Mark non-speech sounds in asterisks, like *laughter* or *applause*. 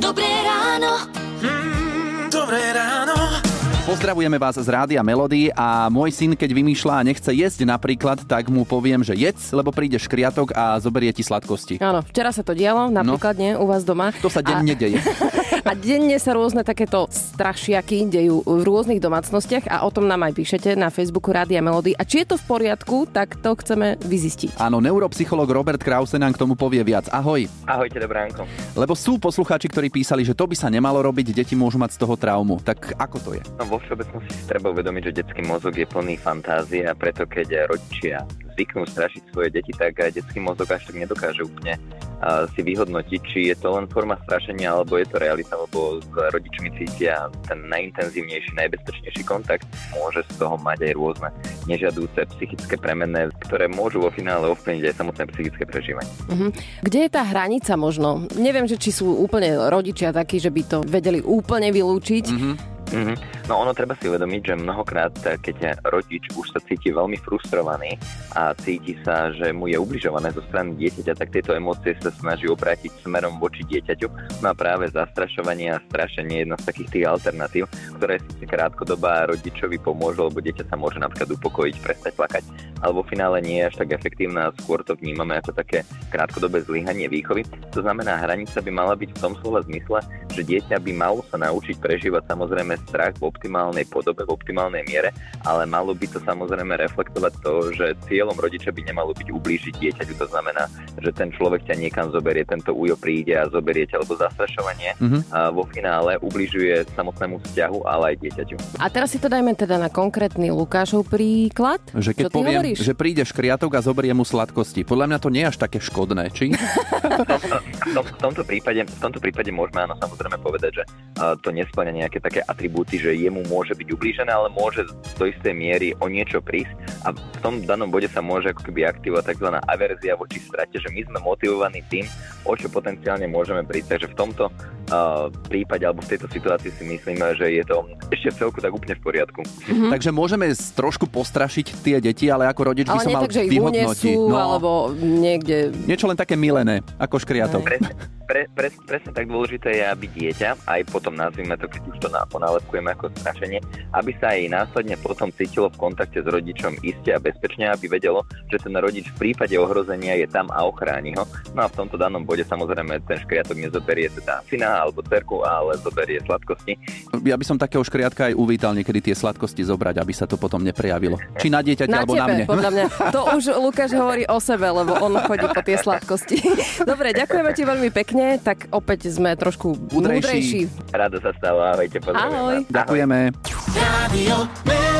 Dobré ráno. Dobré ráno. Pozdravujeme vás z Rádia Melody a môj syn, keď vymýšľa a nechce jesť napríklad, tak mu poviem, že jedz, lebo príde škriatok a zoberie ti sladkosti. Áno, včera sa to dialo, napríklad nie, u vás doma. To sa denne deje. *laughs* A denne sa rôzne takéto strašiaky dejú v rôznych domácnostiach a o tom nám aj píšete na Facebooku Rádia Melody. A či je to v poriadku, tak to chceme vyzistiť. Áno, neuropsycholog Robert Krause nám k tomu povie viac. Ahoj. Ahojte, dobré ránko. Lebo sú poslucháči, ktorí písali, že to by sa nemalo robiť, deti môžu mať z toho traumu. Tak ako to je? No, vo všeobecnosti si treba uvedomiť, že detský mozog je plný fantázie a preto keď rodičia zvyknú strašiť svoje deti, tak aj detský mozog až tak nedokáže úplne si vyhodnotiť, či je to len forma strašenia, alebo je to realita, lebo s rodičmi cítia ten najintenzívnejší, najbezpečnejší kontakt. Môže z toho mať aj rôzne nežiadúce psychické premenné, ktoré môžu vo finále ovplyvniť aj samotné psychické prežívanie. Mhm. Kde je tá hranica možno? Neviem, že či sú úplne rodičia takí, že by to vedeli úplne vylúčiť. Mm-hmm. No ono treba si uvedomiť, že mnohokrát, keď rodič už sa cíti veľmi frustrovaný a cíti sa, že mu je ubližované zo strany dieťaťa, tak tieto emócie sa snaží obrátiť smerom voči dieťaťu. No a práve zastrašovanie a strašenie je jedna z takých tých alternatív, ktoré si krátkodobá rodičovi pomôžu, lebo dieťa sa môže napríklad upokojiť, prestať plakať, alebo v finále nie je až tak efektívna a skôr to vnímame ako také krátkodobé zlyhanie výchovy. To znamená, hranica by mala byť v tom slova zmysle, že dieťa by malo sa naučiť prežívať samozrejme strach v optimálnej podobe, v optimálnej miere, ale malo by to samozrejme reflektovať to, že cieľom rodiča by nemalo byť ublížiť dieťaťu. To znamená, že ten človek ťa niekam zoberie, tento ujo príde a zoberie ťa, lebo zastrašovanie Mhm. a vo finále ubližuje samotnému vzťahu, ale aj dieťaťu. A teraz si to dajme teda na konkrétny Lukášov príklad. Že keď Čo poviem, hovoríš? že príde škriatok a zoberie mu sladkosti. Podľa mňa to nie je až také škodné, či? *laughs* V, tom, v, tomto prípade, v tomto prípade môžeme áno samozrejme povedať, že to nesplňa nejaké také atribúty, že jemu môže byť ublížené, ale môže do istej miery o niečo prísť a v tom danom bode sa môže ako keby aktivovať tzv. averzia voči strate, že my sme motivovaní tým, o čo potenciálne môžeme prísť. Takže v tomto prípade alebo v tejto situácii si myslíme, že je to ešte v celku tak úplne v poriadku. Mhm. Takže môžeme trošku postrašiť tie deti, ale ako rodič by Ale som nie mal tak, že ich vyhodnotiť. unesú, No, alebo niekde... Niečo len také milené, ako škriatok. Presne, pre, pre, presne tak dôležité je, aby dieťa, aj potom nazvime to, keď už to na- ponálepkujeme ako strašenie, aby sa aj následne potom cítilo v kontakte s rodičom iste a bezpečne, aby vedelo, že ten rodič v prípade ohrozenia je tam a ochráni ho. No a v tomto danom bode samozrejme ten škriatok nezoberie teda syna alebo cerku, ale zoberie sladkosti. Ja by som takého škriatka aj uvítal niekedy tie sladkosti zobrať, aby sa to potom neprejavilo. Či na dieťaťa, Na alebo na mne. tebe, podľa mňa. To *laughs* už Lukáš hovorí o sebe, lebo on chodí po tie sladkosti. *laughs* Dobre, ďakujeme ti veľmi pekne, tak opäť sme trošku Múdrejší. múdrejší. Rado sa stáva, ahojte, pozdravujem Ahoj. Ďakujeme. Melody.